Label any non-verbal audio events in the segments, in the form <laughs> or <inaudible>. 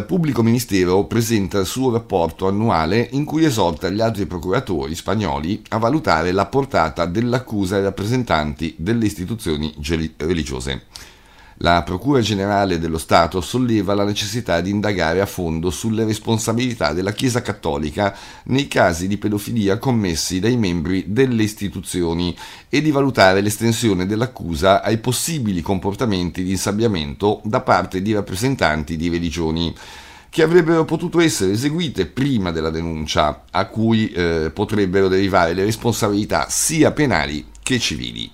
pubblico ministero presenta il suo rapporto annuale in cui esorta gli altri procuratori spagnoli a valutare la portata dell'accusa ai rappresentanti delle istituzioni religiose. La Procura Generale dello Stato solleva la necessità di indagare a fondo sulle responsabilità della Chiesa Cattolica nei casi di pedofilia commessi dai membri delle istituzioni e di valutare l'estensione dell'accusa ai possibili comportamenti di insabbiamento da parte di rappresentanti di religioni che avrebbero potuto essere eseguite prima della denuncia, a cui eh, potrebbero derivare le responsabilità sia penali che civili.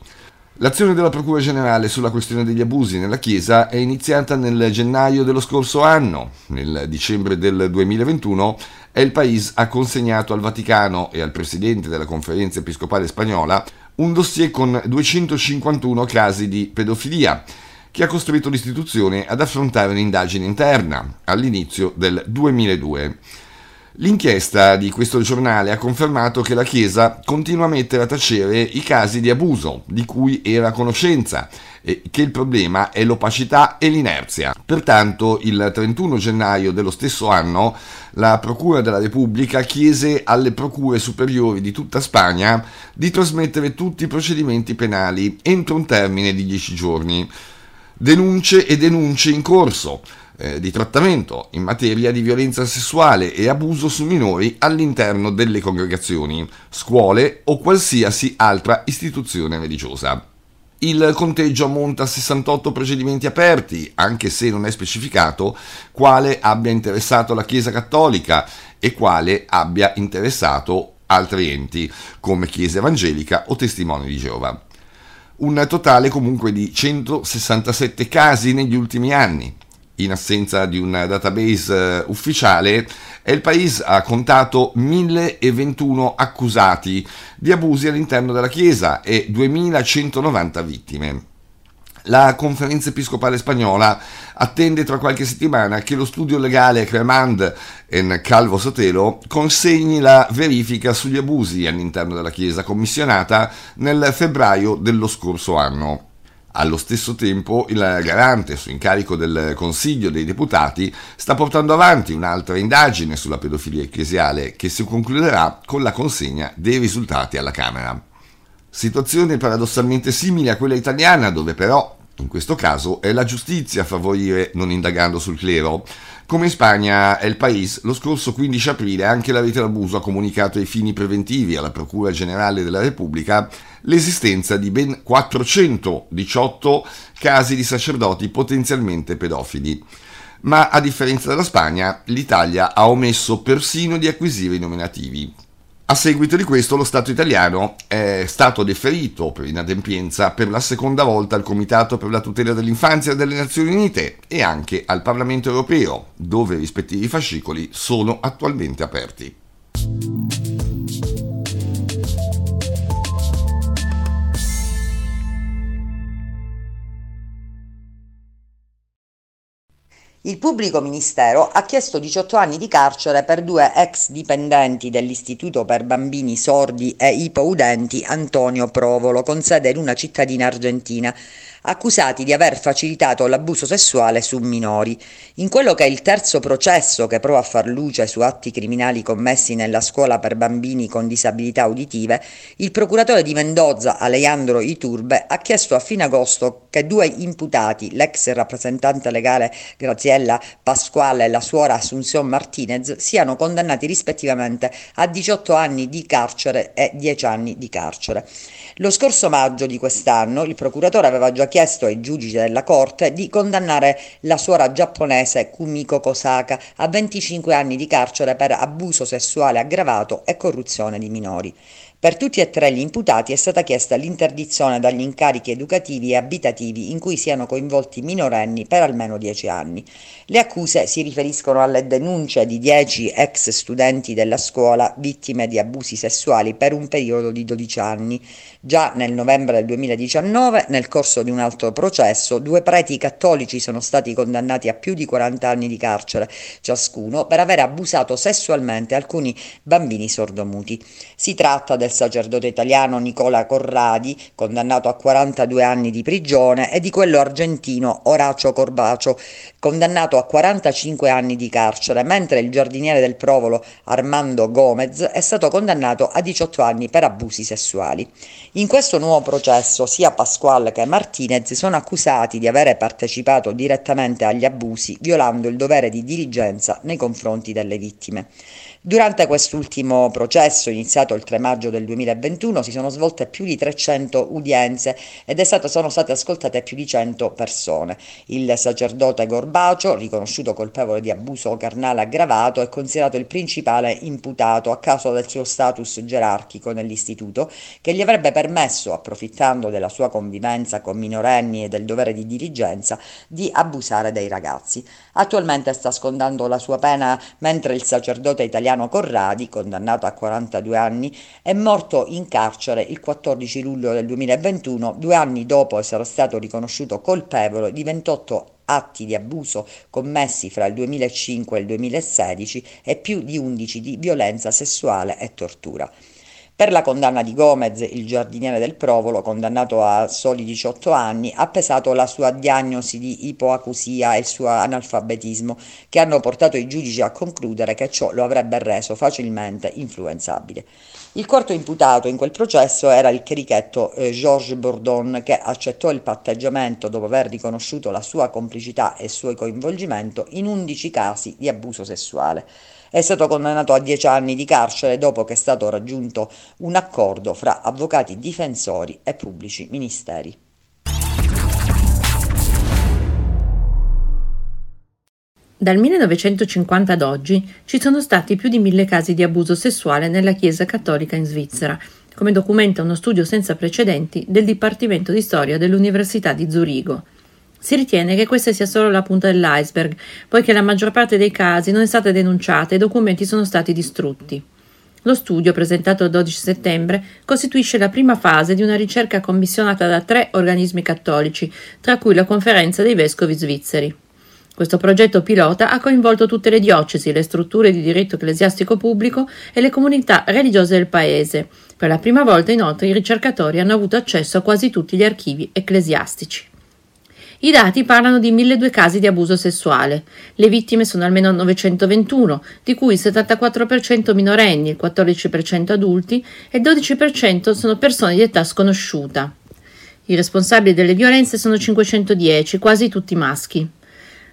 L'azione della Procura Generale sulla questione degli abusi nella Chiesa è iniziata nel gennaio dello scorso anno. Nel dicembre del 2021 El País ha consegnato al Vaticano e al Presidente della Conferenza Episcopale Spagnola un dossier con 251 casi di pedofilia che ha costretto l'istituzione ad affrontare un'indagine interna all'inizio del 2002. L'inchiesta di questo giornale ha confermato che la Chiesa continua a mettere a tacere i casi di abuso di cui era a conoscenza e che il problema è l'opacità e l'inerzia. Pertanto, il 31 gennaio dello stesso anno, la Procura della Repubblica chiese alle procure superiori di tutta Spagna di trasmettere tutti i procedimenti penali entro un termine di 10 giorni. Denunce e denunce in corso eh, di trattamento in materia di violenza sessuale e abuso su minori all'interno delle congregazioni, scuole o qualsiasi altra istituzione religiosa. Il conteggio ammonta a 68 procedimenti aperti, anche se non è specificato quale abbia interessato la Chiesa Cattolica e quale abbia interessato altri enti, come Chiesa Evangelica o Testimoni di Geova. Un totale comunque di 167 casi negli ultimi anni, in assenza di un database eh, ufficiale, El País ha contato 1021 accusati di abusi all'interno della Chiesa e 2190 vittime. La conferenza episcopale spagnola attende tra qualche settimana che lo studio legale Cremand en Calvo Sotelo consegni la verifica sugli abusi all'interno della Chiesa commissionata nel febbraio dello scorso anno. Allo stesso tempo il garante su incarico del Consiglio dei Deputati sta portando avanti un'altra indagine sulla pedofilia ecclesiale che si concluderà con la consegna dei risultati alla Camera. Situazione paradossalmente simile a quella italiana dove però in questo caso è la giustizia a favorire non indagando sul clero. Come in Spagna è il País, lo scorso 15 aprile anche la rete d'abuso ha comunicato ai fini preventivi alla Procura Generale della Repubblica l'esistenza di ben 418 casi di sacerdoti potenzialmente pedofili. Ma a differenza della Spagna, l'Italia ha omesso persino di acquisire i nominativi. A seguito di questo lo Stato italiano è stato deferito per inadempienza per la seconda volta al Comitato per la tutela dell'infanzia delle Nazioni Unite e anche al Parlamento europeo, dove i rispettivi fascicoli sono attualmente aperti. Il pubblico ministero ha chiesto 18 anni di carcere per due ex dipendenti dell'Istituto per bambini sordi e ipoudenti Antonio Provolo, con sede in una cittadina argentina accusati di aver facilitato l'abuso sessuale su minori. In quello che è il terzo processo che prova a far luce su atti criminali commessi nella scuola per bambini con disabilità uditive, il procuratore di Mendoza, Alejandro Iturbe, ha chiesto a fine agosto che due imputati, l'ex rappresentante legale Graziella Pasquale e la suora Asunción Martinez, siano condannati rispettivamente a 18 anni di carcere e 10 anni di carcere. Lo scorso maggio di quest'anno il procuratore aveva già chiesto ai giudici della Corte di condannare la suora giapponese Kumiko Kosaka a 25 anni di carcere per abuso sessuale aggravato e corruzione di minori. Per tutti e tre gli imputati è stata chiesta l'interdizione dagli incarichi educativi e abitativi in cui siano coinvolti minorenni per almeno dieci anni. Le accuse si riferiscono alle denunce di dieci ex studenti della scuola vittime di abusi sessuali per un periodo di 12 anni. Già nel novembre del 2019, nel corso di un altro processo, due preti cattolici sono stati condannati a più di 40 anni di carcere ciascuno per aver abusato sessualmente alcuni bambini sordomuti. Si tratta del del sacerdote italiano Nicola Corradi, condannato a 42 anni di prigione, e di quello argentino Orazio Corbacio, condannato a 45 anni di carcere, mentre il giardiniere del Provolo Armando Gomez è stato condannato a 18 anni per abusi sessuali. In questo nuovo processo sia Pasquale che Martinez sono accusati di avere partecipato direttamente agli abusi, violando il dovere di diligenza nei confronti delle vittime. Durante quest'ultimo processo, iniziato il 3 maggio del 2021, si sono svolte più di 300 udienze ed stato, sono state ascoltate più di 100 persone. Il sacerdote Gorbacio, riconosciuto colpevole di abuso carnale aggravato, è considerato il principale imputato a causa del suo status gerarchico nell'istituto, che gli avrebbe permesso, approfittando della sua convivenza con minorenni e del dovere di diligenza, di abusare dei ragazzi. Attualmente sta scontando la sua pena mentre il sacerdote italiano Emiliano Corradi, condannato a 42 anni, è morto in carcere il 14 luglio del 2021, due anni dopo essere stato riconosciuto colpevole di 28 atti di abuso commessi fra il 2005 e il 2016 e più di 11 di violenza sessuale e tortura. Per la condanna di Gomez, il giardiniere del Provolo, condannato a soli 18 anni, ha pesato la sua diagnosi di ipoacusia e il suo analfabetismo, che hanno portato i giudici a concludere che ciò lo avrebbe reso facilmente influenzabile. Il quarto imputato in quel processo era il cherichetto eh, Georges Bourdon, che accettò il patteggiamento dopo aver riconosciuto la sua complicità e il suo coinvolgimento in 11 casi di abuso sessuale. È stato condannato a dieci anni di carcere dopo che è stato raggiunto un accordo fra avvocati difensori e pubblici ministeri. Dal 1950 ad oggi ci sono stati più di mille casi di abuso sessuale nella Chiesa cattolica in Svizzera, come documenta uno studio senza precedenti del Dipartimento di Storia dell'Università di Zurigo. Si ritiene che questa sia solo la punta dell'iceberg, poiché la maggior parte dei casi non è stata denunciata e i documenti sono stati distrutti. Lo studio, presentato il 12 settembre, costituisce la prima fase di una ricerca commissionata da tre organismi cattolici, tra cui la Conferenza dei Vescovi svizzeri. Questo progetto pilota ha coinvolto tutte le diocesi, le strutture di diritto ecclesiastico pubblico e le comunità religiose del paese. Per la prima volta, inoltre, i ricercatori hanno avuto accesso a quasi tutti gli archivi ecclesiastici. I dati parlano di 1.200 casi di abuso sessuale. Le vittime sono almeno 921, di cui il 74% minorenni, il 14% adulti e il 12% sono persone di età sconosciuta. I responsabili delle violenze sono 510, quasi tutti maschi.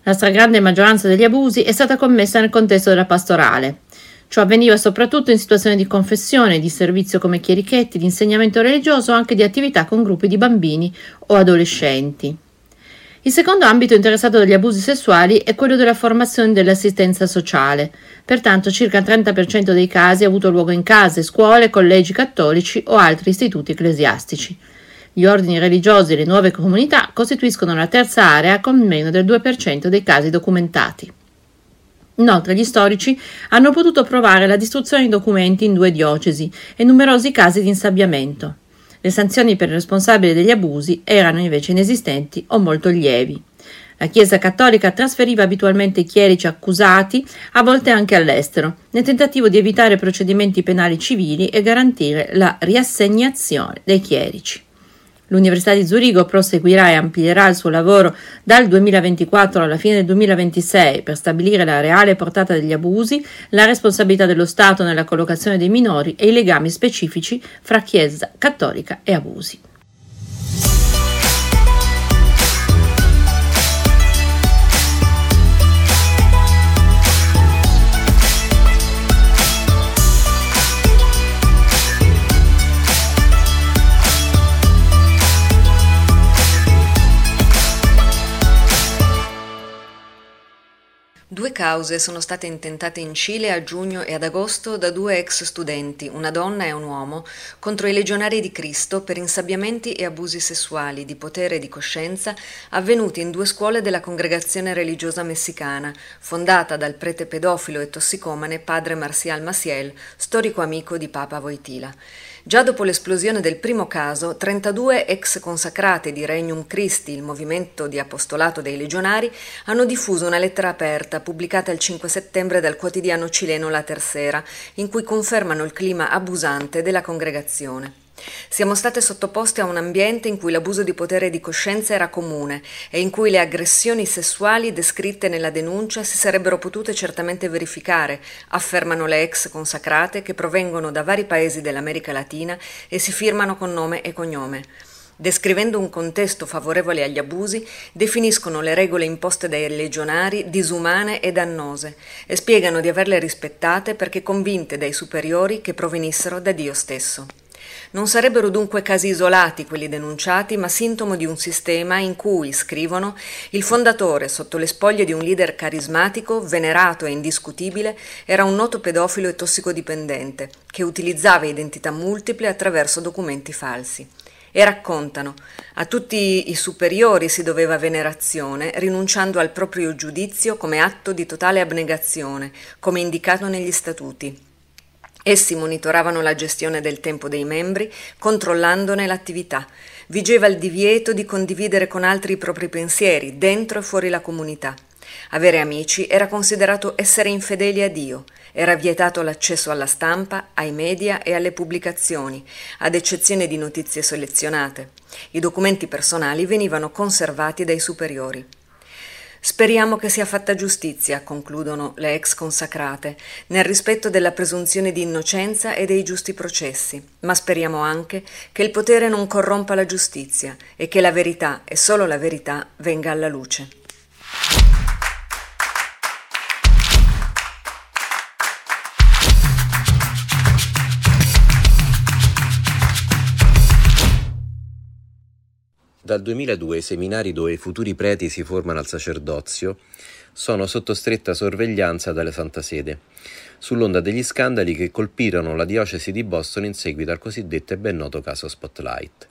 La stragrande maggioranza degli abusi è stata commessa nel contesto della pastorale. Ciò avveniva soprattutto in situazioni di confessione, di servizio come chierichetti, di insegnamento religioso o anche di attività con gruppi di bambini o adolescenti. Il secondo ambito interessato dagli abusi sessuali è quello della formazione dell'assistenza sociale. Pertanto circa il 30% dei casi ha avuto luogo in case, scuole, collegi cattolici o altri istituti ecclesiastici. Gli ordini religiosi e le nuove comunità costituiscono la terza area con meno del 2% dei casi documentati. Inoltre gli storici hanno potuto provare la distruzione di documenti in due diocesi e numerosi casi di insabbiamento. Le sanzioni per i responsabili degli abusi erano invece inesistenti o molto lievi. La Chiesa cattolica trasferiva abitualmente i chierici accusati, a volte anche all'estero, nel tentativo di evitare procedimenti penali civili e garantire la riassegnazione dei chierici. L'Università di Zurigo proseguirà e amplierà il suo lavoro dal 2024 alla fine del 2026 per stabilire la reale portata degli abusi, la responsabilità dello Stato nella collocazione dei minori e i legami specifici fra Chiesa cattolica e abusi. Cause sono state intentate in Cile a giugno e ad agosto da due ex studenti, una donna e un uomo, contro i legionari di Cristo per insabbiamenti e abusi sessuali di potere e di coscienza avvenuti in due scuole della congregazione religiosa messicana, fondata dal prete pedofilo e tossicomane padre Marcial Maciel, storico amico di Papa Voitila. Già dopo l'esplosione del primo caso, 32 ex consacrate di Regnum Christi, il movimento di apostolato dei legionari, hanno diffuso una lettera aperta pubblicata il 5 settembre dal quotidiano cileno La Tercera, in cui confermano il clima abusante della congregazione. Siamo state sottoposte a un ambiente in cui l'abuso di potere e di coscienza era comune e in cui le aggressioni sessuali descritte nella denuncia si sarebbero potute certamente verificare, affermano le ex consacrate che provengono da vari paesi dell'America Latina e si firmano con nome e cognome. Descrivendo un contesto favorevole agli abusi, definiscono le regole imposte dai legionari disumane e dannose e spiegano di averle rispettate perché convinte dai superiori che provenissero da Dio stesso. Non sarebbero dunque casi isolati quelli denunciati, ma sintomo di un sistema in cui, scrivono, il fondatore, sotto le spoglie di un leader carismatico, venerato e indiscutibile, era un noto pedofilo e tossicodipendente, che utilizzava identità multiple attraverso documenti falsi. E raccontano, a tutti i superiori si doveva venerazione, rinunciando al proprio giudizio come atto di totale abnegazione, come indicato negli statuti. Essi monitoravano la gestione del tempo dei membri, controllandone l'attività. Vigeva il divieto di condividere con altri i propri pensieri, dentro e fuori la comunità. Avere amici era considerato essere infedeli a Dio, era vietato l'accesso alla stampa, ai media e alle pubblicazioni, ad eccezione di notizie selezionate. I documenti personali venivano conservati dai superiori. Speriamo che sia fatta giustizia, concludono le ex consacrate, nel rispetto della presunzione di innocenza e dei giusti processi, ma speriamo anche che il potere non corrompa la giustizia e che la verità e solo la verità venga alla luce. Dal 2002 i seminari dove i futuri preti si formano al sacerdozio sono sotto stretta sorveglianza dalla Santa Sede, sull'onda degli scandali che colpirono la diocesi di Boston in seguito al cosiddetto e ben noto caso Spotlight.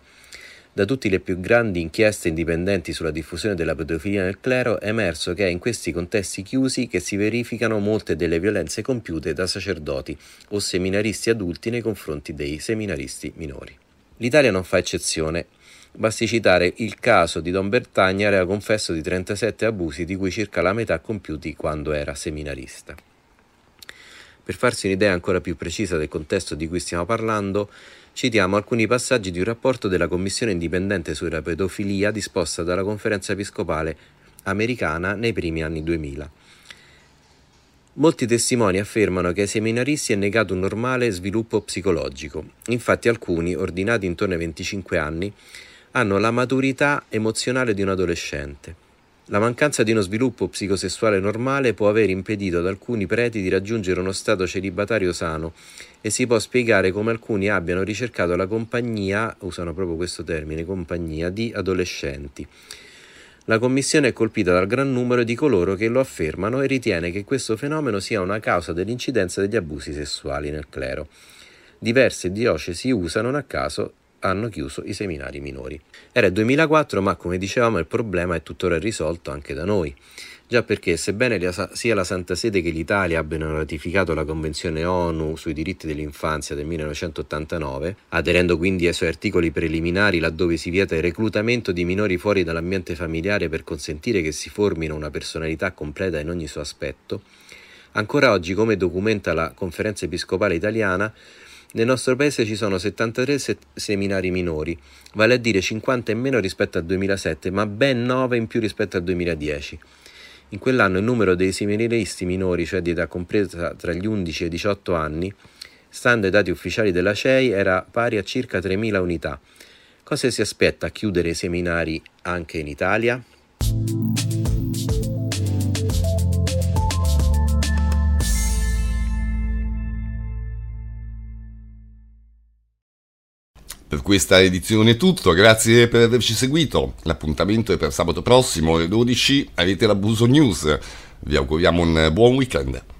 Da tutte le più grandi inchieste indipendenti sulla diffusione della pedofilia nel clero è emerso che è in questi contesti chiusi che si verificano molte delle violenze compiute da sacerdoti o seminaristi adulti nei confronti dei seminaristi minori. L'Italia non fa eccezione Basti citare il caso di Don Bertagna, aveva confesso di 37 abusi, di cui circa la metà compiuti quando era seminarista. Per farsi un'idea ancora più precisa del contesto di cui stiamo parlando, citiamo alcuni passaggi di un rapporto della Commissione indipendente sulla pedofilia disposta dalla Conferenza Episcopale americana nei primi anni 2000. Molti testimoni affermano che ai seminaristi è negato un normale sviluppo psicologico. Infatti alcuni, ordinati intorno ai 25 anni, hanno la maturità emozionale di un adolescente. La mancanza di uno sviluppo psicosessuale normale può aver impedito ad alcuni preti di raggiungere uno stato celibatario sano e si può spiegare come alcuni abbiano ricercato la compagnia, usano proprio questo termine, compagnia, di adolescenti. La Commissione è colpita dal gran numero di coloro che lo affermano e ritiene che questo fenomeno sia una causa dell'incidenza degli abusi sessuali nel clero. Diverse diocesi usano a caso hanno chiuso i seminari minori. Era il 2004, ma come dicevamo il problema è tuttora risolto anche da noi. Già perché, sebbene sia la Santa Sede che l'Italia abbiano ratificato la Convenzione ONU sui diritti dell'infanzia del 1989, aderendo quindi ai suoi articoli preliminari laddove si vieta il reclutamento di minori fuori dall'ambiente familiare per consentire che si formino una personalità completa in ogni suo aspetto, ancora oggi, come documenta la Conferenza Episcopale Italiana, nel nostro paese ci sono 73 se- seminari minori, vale a dire 50 in meno rispetto al 2007, ma ben 9 in più rispetto al 2010. In quell'anno il numero dei seminaristi minori, cioè di età compresa tra gli 11 e i 18 anni, stando ai dati ufficiali della CEI, era pari a circa 3.000 unità. Cosa si aspetta a chiudere i seminari anche in Italia? Per questa edizione è tutto, grazie per averci seguito. L'appuntamento è per sabato prossimo alle 12, avete l'abuso news. Vi auguriamo un buon weekend.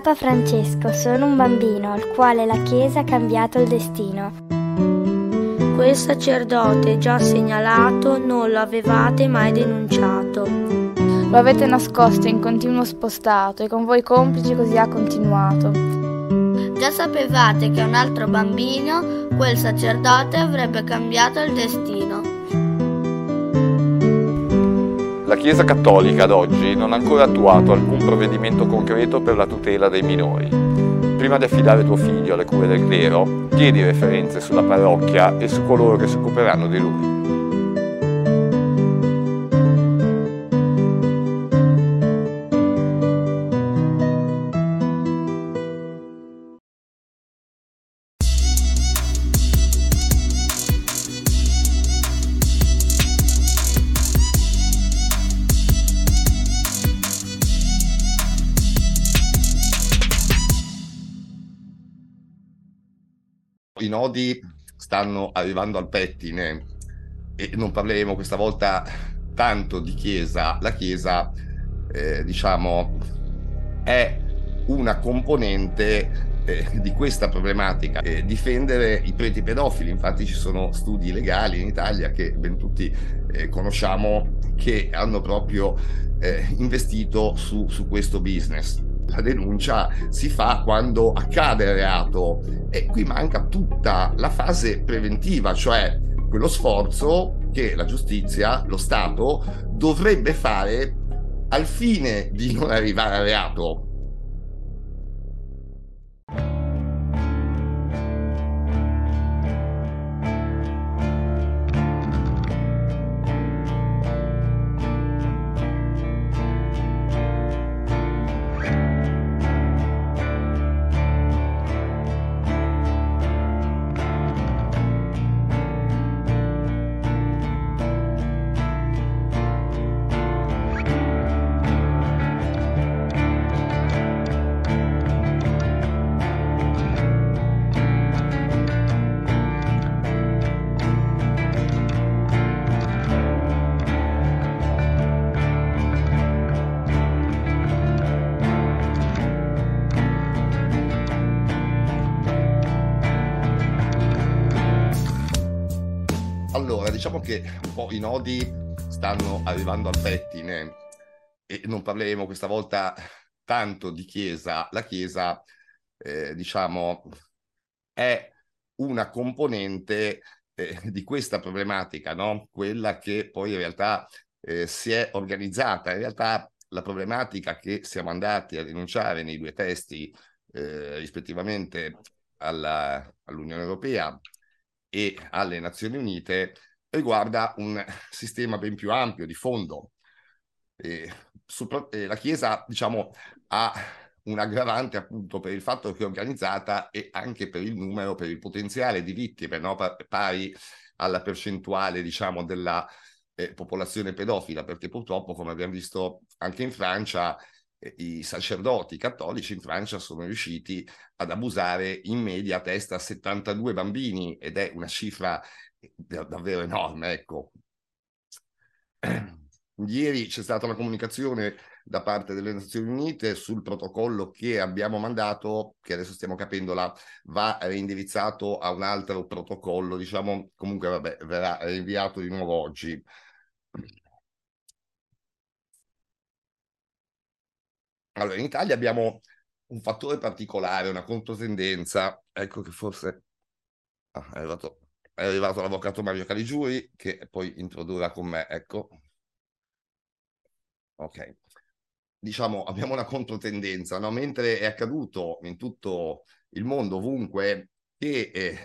Papa Francesco, sono un bambino al quale la Chiesa ha cambiato il destino. Quel sacerdote già segnalato non lo avevate mai denunciato. Lo avete nascosto in continuo spostato e con voi complici così ha continuato. Già sapevate che un altro bambino, quel sacerdote, avrebbe cambiato il destino. La Chiesa Cattolica ad oggi non ha ancora attuato alcun provvedimento concreto per la tutela dei minori. Prima di affidare tuo figlio alle cure del clero, chiedi referenze sulla parrocchia e su coloro che si occuperanno di lui. Nodi stanno arrivando al pettine e non parleremo questa volta tanto di Chiesa. La Chiesa, eh, diciamo, è una componente eh, di questa problematica. Eh, difendere i preti pedofili, infatti ci sono studi legali in Italia che ben tutti eh, conosciamo che hanno proprio eh, investito su, su questo business la denuncia si fa quando accade il reato e qui manca tutta la fase preventiva, cioè quello sforzo che la giustizia, lo Stato, dovrebbe fare al fine di non arrivare al reato. Che un po' i nodi stanno arrivando al pettine e non parleremo questa volta tanto di Chiesa. La Chiesa, eh, diciamo, è una componente eh, di questa problematica, no? quella che poi in realtà eh, si è organizzata. In realtà la problematica che siamo andati a denunciare nei due testi eh, rispettivamente alla, all'Unione Europea e alle Nazioni Unite riguarda un sistema ben più ampio di fondo. Eh, sopra, eh, la Chiesa, diciamo, ha un aggravante appunto per il fatto che è organizzata e anche per il numero, per il potenziale di vittime, no? pari alla percentuale, diciamo, della eh, popolazione pedofila, perché purtroppo, come abbiamo visto anche in Francia, eh, i sacerdoti cattolici in Francia sono riusciti ad abusare in media a testa 72 bambini ed è una cifra davvero enorme, ecco. <clears throat> Ieri c'è stata una comunicazione da parte delle Nazioni Unite sul protocollo che abbiamo mandato, che adesso stiamo capendo, là, va reindirizzato a un altro protocollo, diciamo, comunque vabbè, verrà rinviato di nuovo oggi. Allora, in Italia abbiamo un fattore particolare, una controtendenza, ecco che forse ah, è, arrivato, è arrivato l'avvocato Mario Caligiuri, che poi introdurrà con me, ecco. Ok. Diciamo, abbiamo una controtendenza, no? Mentre è accaduto in tutto il mondo, ovunque, che eh,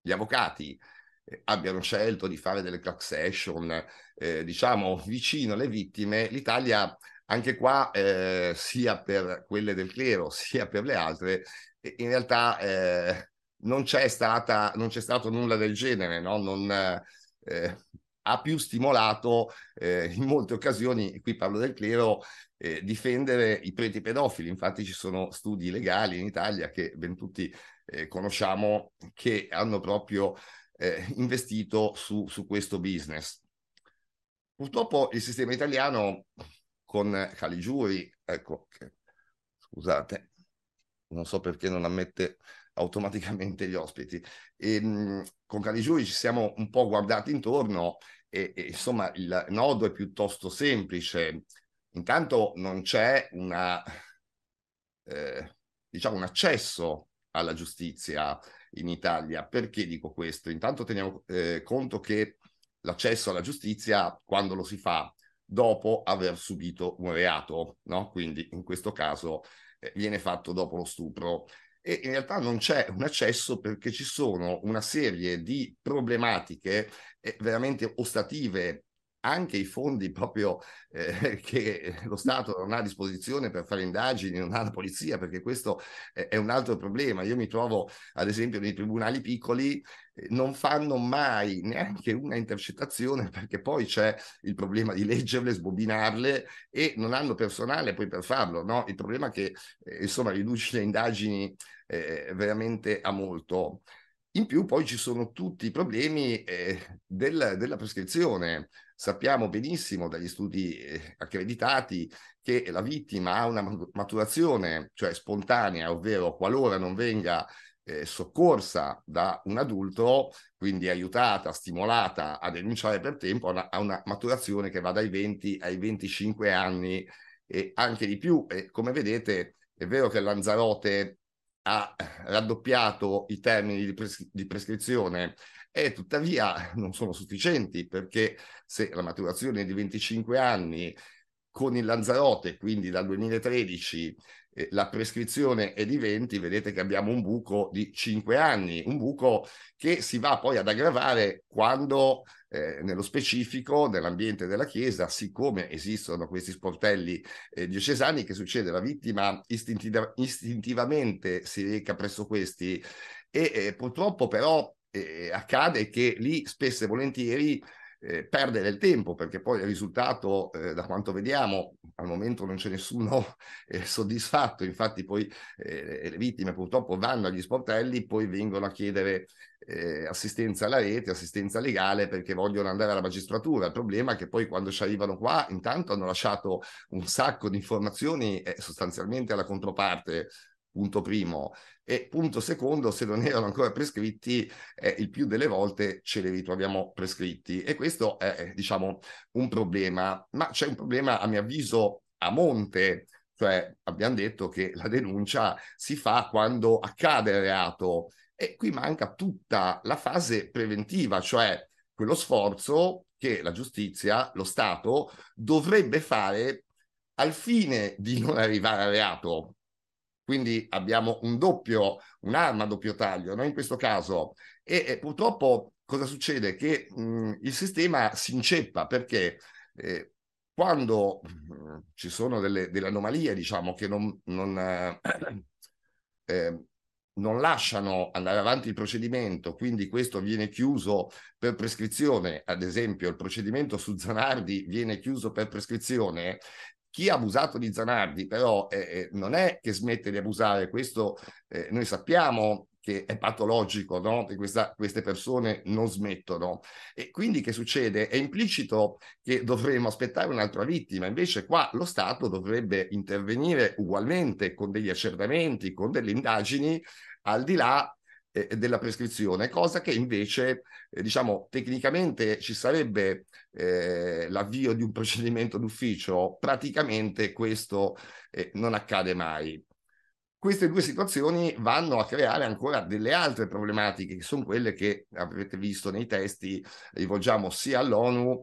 gli avvocati eh, abbiano scelto di fare delle class action, eh, diciamo, vicino alle vittime, l'Italia anche qua, eh, sia per quelle del clero, sia per le altre, in realtà eh, non c'è stata, non c'è stato nulla del genere, no? Non, eh, ha più stimolato eh, in molte occasioni, qui parlo del clero, eh, difendere i preti pedofili. Infatti ci sono studi legali in Italia che ben tutti eh, conosciamo che hanno proprio eh, investito su, su questo business. Purtroppo il sistema italiano con Caligiuri, ecco, scusate, non so perché non ammette automaticamente gli ospiti. E, mh, con Caligiuri ci siamo un po' guardati intorno e, e, insomma il nodo è piuttosto semplice. Intanto non c'è una, eh, diciamo un accesso alla giustizia in Italia. Perché dico questo? Intanto teniamo eh, conto che l'accesso alla giustizia, quando lo si fa dopo aver subito un reato, no? quindi in questo caso eh, viene fatto dopo lo stupro. E in realtà non c'è un accesso perché ci sono una serie di problematiche eh, veramente ostative anche i fondi proprio eh, che lo Stato non ha a disposizione per fare indagini, non ha la polizia, perché questo è un altro problema. Io mi trovo, ad esempio, nei tribunali piccoli, eh, non fanno mai neanche una intercettazione perché poi c'è il problema di leggerle, sbobinarle e non hanno personale poi per farlo. No? Il problema è che, eh, insomma, riduce le indagini eh, veramente a molto. In più poi ci sono tutti i problemi eh, del, della prescrizione. Sappiamo benissimo dagli studi eh, accreditati che la vittima ha una maturazione, cioè spontanea, ovvero qualora non venga eh, soccorsa da un adulto, quindi aiutata, stimolata a denunciare per tempo, ha una, una maturazione che va dai 20 ai 25 anni e anche di più. E come vedete è vero che Lanzarote ha raddoppiato i termini di, pres- di, prescrizione e tuttavia non sono sufficienti perché se la maturazione è di 25 anni con il Lanzarote, quindi dal 2013 eh, la prescrizione è di 20, vedete che abbiamo un buco di 5 anni, un buco che si va poi ad aggravare quando eh, nello specifico nell'ambiente della Chiesa, siccome esistono questi sportelli eh, diocesani, che succede? La vittima istintiva- istintivamente si reca presso questi e eh, purtroppo però eh, accade che lì spesso e volentieri eh, perde del tempo perché poi il risultato, eh, da quanto vediamo, al momento non c'è nessuno <laughs> eh, soddisfatto, infatti poi eh, le vittime purtroppo vanno agli sportelli, poi vengono a chiedere eh, assistenza alla rete, assistenza legale perché vogliono andare alla magistratura. Il problema è che poi quando ci arrivano qua, intanto hanno lasciato un sacco di informazioni eh, sostanzialmente alla controparte punto primo. E punto secondo, se non erano ancora prescritti, eh, il più delle volte ce li ritroviamo prescritti. E questo è, diciamo, un problema. Ma c'è un problema, a mio avviso, a monte. Cioè, abbiamo detto che la denuncia si fa quando accade il reato. E qui manca tutta la fase preventiva, cioè quello sforzo che la giustizia, lo Stato, dovrebbe fare al fine di non arrivare al reato. Quindi abbiamo un doppio, un'arma a doppio taglio, no? in questo caso. E, e purtroppo cosa succede? Che mh, il sistema si inceppa perché eh, quando mh, ci sono delle, delle, anomalie, diciamo, che non, non, eh, eh, non lasciano andare avanti il procedimento, quindi questo viene chiuso per prescrizione, ad esempio il procedimento su Zanardi viene chiuso per prescrizione, chi ha abusato di Zanardi però eh, eh, non è che smette di abusare, questo eh, noi sappiamo che è patologico, no? che questa, queste persone non smettono. E quindi che succede? È implicito che dovremmo aspettare un'altra vittima, invece qua lo Stato dovrebbe intervenire ugualmente con degli accertamenti, con delle indagini, al di là eh, della prescrizione, cosa che invece, eh, diciamo, tecnicamente ci sarebbe eh, l'avvio di un procedimento d'ufficio, praticamente questo eh, non accade mai. Queste due situazioni vanno a creare ancora delle altre problematiche, che sono quelle che avrete visto nei testi, rivolgiamo sia all'ONU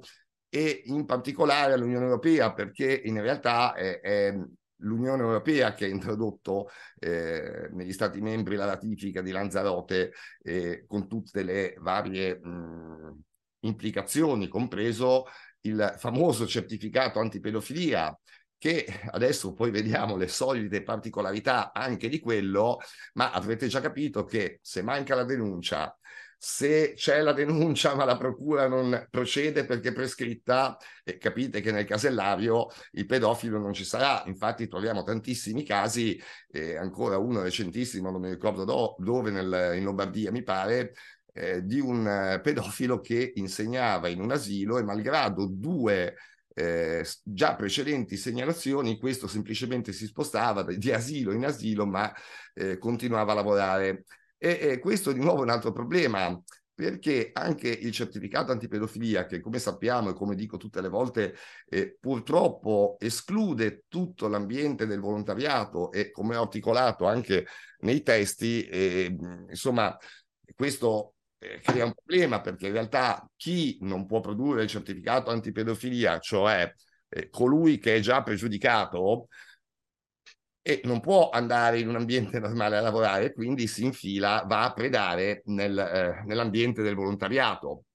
e in particolare all'Unione Europea, perché in realtà è, è l'Unione Europea che ha introdotto eh, negli Stati membri la ratifica di Lanzarote eh, con tutte le varie mh, implicazioni, compreso il famoso certificato antipedofilia che adesso poi vediamo le solite particolarità anche di quello, ma avrete già capito che se manca la denuncia, se c'è la denuncia ma la procura non procede perché è prescritta, eh, capite che nel casellario il pedofilo non ci sarà. Infatti troviamo tantissimi casi, eh, ancora uno recentissimo, non mi ricordo do, dove, nel, in Lombardia mi pare, eh, di un pedofilo che insegnava in un asilo e malgrado due eh, già precedenti segnalazioni, questo semplicemente si spostava di asilo in asilo, ma eh, continuava a lavorare. E, e questo di nuovo è un altro problema perché anche il certificato antipedofilia, che come sappiamo e come dico tutte le volte, eh, purtroppo esclude tutto l'ambiente del volontariato e come ho articolato anche nei testi, eh, insomma, questo eh, crea un problema perché in realtà chi non può produrre il certificato antipedofilia, cioè eh, colui che è già pregiudicato, e non può andare in un ambiente <laughs> normale a lavorare, quindi si infila, va a predare nel, eh, nell'ambiente del volontariato.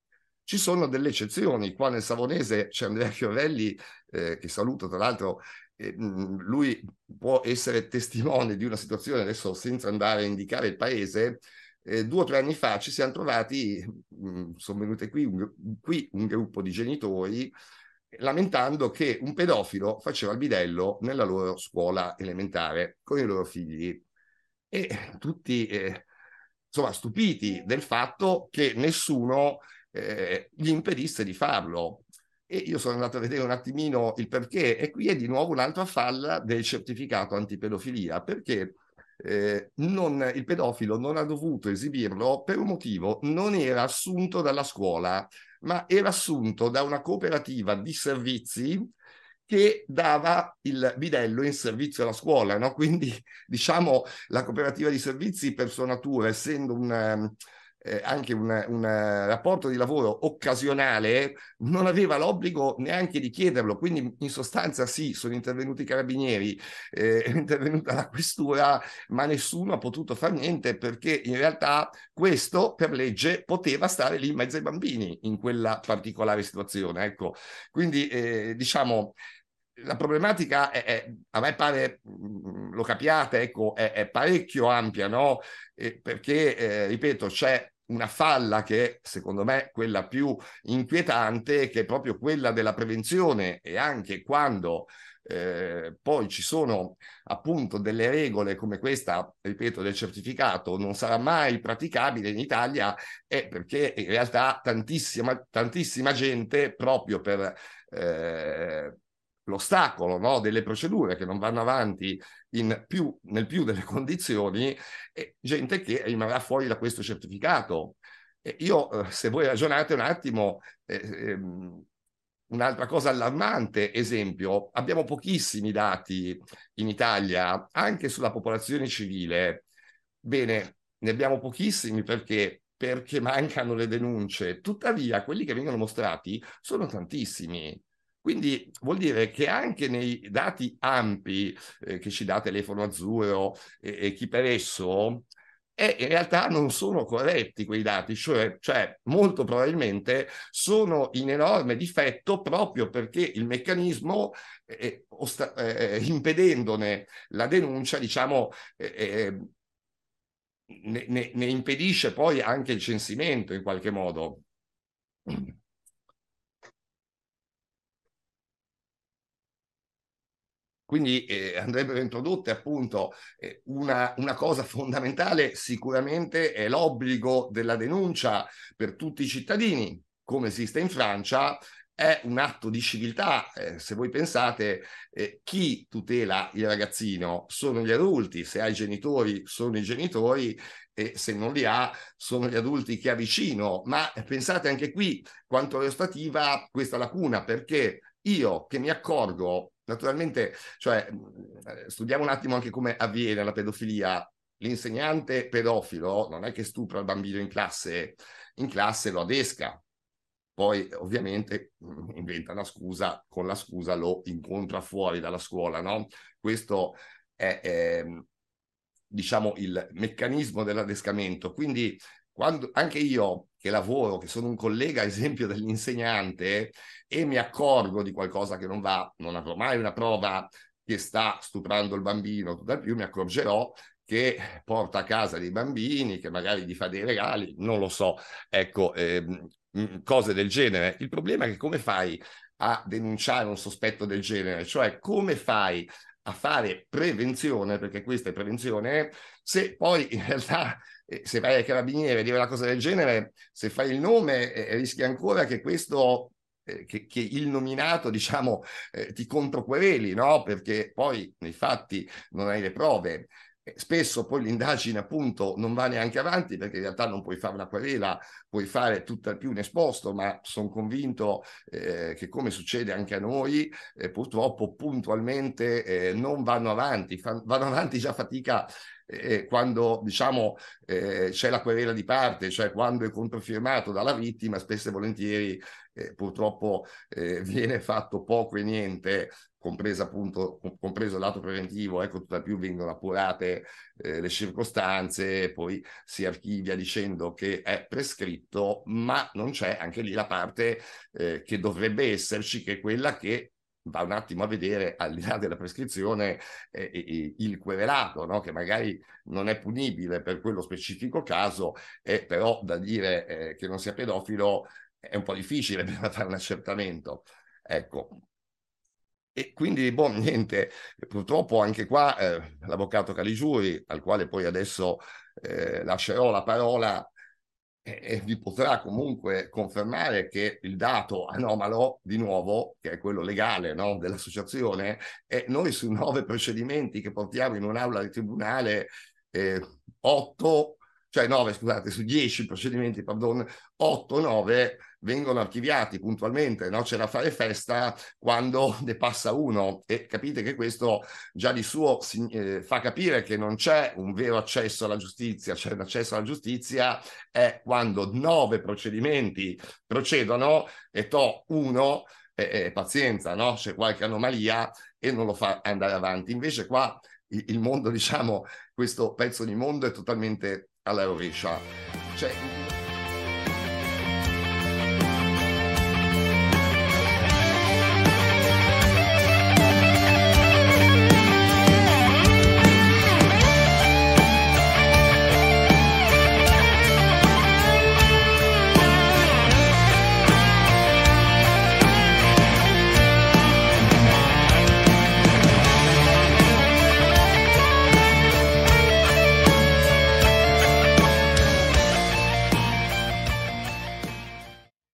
Ci sono delle eccezioni, qua nel Savonese c'è Andrea Chiorelli, eh, che saluto tra l'altro, eh, lui può essere testimone di una situazione, adesso senza andare a indicare il paese, eh, due o tre anni fa ci siamo trovati, mh, sono venute qui un, qui un gruppo di genitori lamentando che un pedofilo faceva il bidello nella loro scuola elementare con i loro figli. E tutti eh, insomma stupiti del fatto che nessuno eh, gli impedisse di farlo. E io sono andato a vedere un attimino il perché. E qui è di nuovo un'altra falla del certificato antipedofilia perché eh, non, il pedofilo non ha dovuto esibirlo per un motivo, non era assunto dalla scuola, ma era assunto da una cooperativa di servizi che dava il bidello in servizio alla scuola, no? Quindi, <laughs> diciamo, la cooperativa di servizi per sua natura, essendo un, eh, anche un, rapporto di lavoro occasionale, non aveva l'obbligo neanche di chiederlo. Quindi, in sostanza, sì, sono intervenuti i carabinieri, eh, <laughs> è intervenuta la questura, ma nessuno ha potuto fare niente perché in realtà questo per legge poteva stare lì in mezzo ai bambini in quella particolare situazione. Ecco, quindi eh, diciamo la problematica è, è, a me pare, mm, lo capiate, ecco, è, è parecchio ampia, no? Eh, perché, eh, ripeto, c'è una falla che è secondo me quella più inquietante, che è proprio quella della prevenzione. E anche quando eh, poi ci sono appunto delle regole come questa, ripeto, del certificato, non sarà mai praticabile in Italia, è perché in realtà tantissima, tantissima gente proprio per... Eh, l'ostacolo no, delle procedure che non vanno avanti più, nel più delle <laughs> condizioni, e gente che rimarrà fuori da questo certificato. E io, eh, se voi ragionate un attimo, eh, ehm, un'altra cosa allarmante, esempio, abbiamo pochissimi dati in Italia anche sulla popolazione civile. Bene, ne abbiamo pochissimi perché perché mancano le denunce. Tuttavia, quelli che vengono mostrati sono tantissimi. Quindi vuol dire che anche nei dati ampi eh, che ci dà Telefono Azzurro e, e chi per esso, eh, in realtà non sono corretti quei dati, cioè, cioè, molto probabilmente sono in enorme difetto proprio perché il meccanismo, eh, osta- eh, impedendone la denuncia, diciamo, eh, eh, ne, ne, ne impedisce poi anche il censimento in qualche modo. Quindi eh, andrebbero introdotte appunto eh, una, una, cosa fondamentale sicuramente è l'obbligo della denuncia per tutti i cittadini, come esiste in Francia, è un atto di civiltà. Eh, se voi pensate, eh, chi tutela il ragazzino sono gli adulti, se ha i genitori sono i genitori e se non li ha sono gli adulti che ha vicino. Ma pensate anche qui quanto è stativa questa lacuna, perché io che mi accorgo Naturalmente, cioè, eh, studiamo un attimo anche come avviene la pedofilia. L'insegnante pedofilo non è che stupra il bambino in classe, in classe lo adesca, poi ovviamente inventa una scusa, con la scusa lo incontra fuori dalla scuola, no? Questo è, è diciamo, il meccanismo dell'adescamento. Quindi quando, anche io che lavoro, che sono un collega, esempio dell'insegnante, e mi accorgo di qualcosa che non va, non avrò mai una prova che sta stuprando il bambino, tutt'al più mi accorgerò che porta a casa dei bambini, che magari gli fa dei regali, non lo so, ecco, ehm, cose del genere. Il problema è che come fai a denunciare un sospetto del genere? Cioè, come fai a fare prevenzione, perché questa è prevenzione, se poi in realtà se vai ai carabinieri e dire una cosa del genere, se fai il nome eh, rischi ancora che questo eh, che, che, il nominato, diciamo, eh, ti controquereli, no? Perché poi nei fatti non hai le prove. Spesso poi l'indagine appunto non va neanche avanti perché in realtà non puoi fare una querela, puoi fare tutt'al più un esposto, ma sono convinto eh, che come succede anche a noi, eh, purtroppo puntualmente eh, non vanno avanti, fan, vanno avanti già fatica eh, quando diciamo eh, c'è la querela di parte, cioè quando è controfirmato dalla vittima, spesso e volentieri eh, purtroppo eh, <laughs> viene fatto poco e niente, compreso appunto compreso il lato preventivo, ecco, tutt'al più vengono appurate eh, le circostanze, poi si archivia dicendo che è prescritto, ma non c'è anche lì la parte eh, che dovrebbe esserci, che è quella che va un attimo a vedere al di là della prescrizione eh, eh, il querelato, no? che magari non è punibile per quello specifico caso, e però da dire eh, che non sia pedofilo è un po' difficile <laughs> per fare un accertamento. Ecco. E quindi, boh, niente, purtroppo anche qua eh, l'avvocato Caligiuri, al quale poi adesso eh, lascerò la parola, e vi potrà comunque confermare che il dato anomalo, di nuovo, che è quello legale no, dell'associazione, è noi su nove procedimenti che portiamo in un'aula di tribunale, eh, otto cioè 9, scusate, su 10 procedimenti, pardon, 8, 9 vengono archiviati puntualmente, no? c'è da fare festa quando <laughs> ne passa uno e capite che questo già di suo eh, fa capire che non c'è un vero accesso alla giustizia, c'è un accesso alla giustizia è quando 9 procedimenti procedono e to uno e, e pazienza, no? c'è qualche anomalia e non lo fa andare avanti. Invece qua il mondo, <laughs> diciamo, questo pezzo di mondo è totalmente alla rovescia. Cioè,